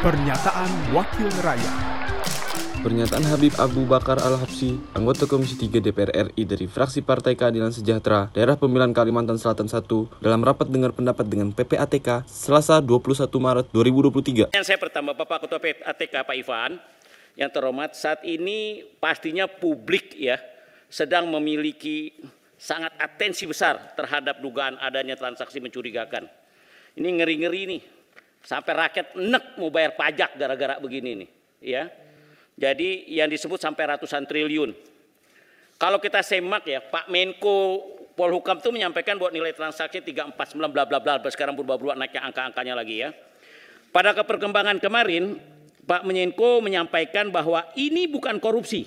Pernyataan Wakil Rakyat Pernyataan Habib Abu Bakar Al-Habsi, anggota Komisi 3 DPR RI dari fraksi Partai Keadilan Sejahtera, Daerah Pemilihan Kalimantan Selatan 1, dalam rapat dengar pendapat dengan PPATK Selasa 21 Maret 2023. Yang saya pertama Bapak Ketua PPATK Pak Ivan, yang terhormat saat ini pastinya publik ya sedang memiliki sangat atensi besar terhadap dugaan adanya transaksi mencurigakan. Ini ngeri-ngeri nih. Sampai rakyat enek mau bayar pajak gara-gara begini nih, ya. Jadi yang disebut sampai ratusan triliun. Kalau kita semak ya, Pak Menko Polhukam itu menyampaikan bahwa nilai transaksi 349 bla bla bla sekarang berubah-ubah naiknya angka-angkanya lagi ya. Pada keperkembangan kemarin, Pak Menko menyampaikan bahwa ini bukan korupsi.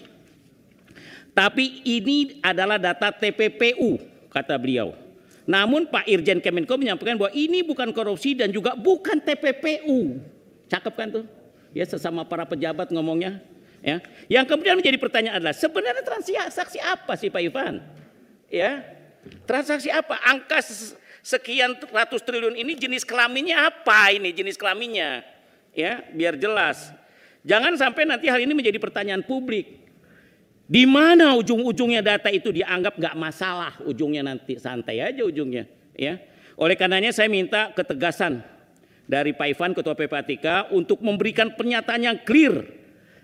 Tapi ini adalah data TPPU, kata beliau. Namun Pak Irjen Kemenko menyampaikan bahwa ini bukan korupsi dan juga bukan TPPU. Cakep kan tuh? Ya sesama para pejabat ngomongnya. Ya. Yang kemudian menjadi pertanyaan adalah sebenarnya transaksi apa sih Pak Ivan? Ya. Transaksi apa? Angka sekian ratus triliun ini jenis kelaminnya apa ini jenis kelaminnya? Ya, biar jelas. Jangan sampai nanti hal ini menjadi pertanyaan publik. Di mana ujung-ujungnya data itu dianggap nggak masalah ujungnya nanti santai aja ujungnya ya. Oleh karenanya saya minta ketegasan dari Pak Ivan Ketua PPATK untuk memberikan pernyataan yang clear.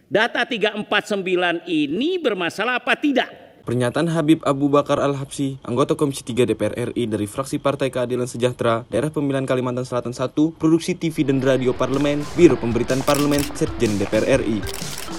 Data 349 ini bermasalah apa tidak? Pernyataan Habib Abu Bakar Al-Habsi, anggota Komisi 3 DPR RI dari fraksi Partai Keadilan Sejahtera, Daerah Pemilihan Kalimantan Selatan 1, Produksi TV dan Radio Parlemen, Biro Pemberitaan Parlemen, Setjen DPR RI.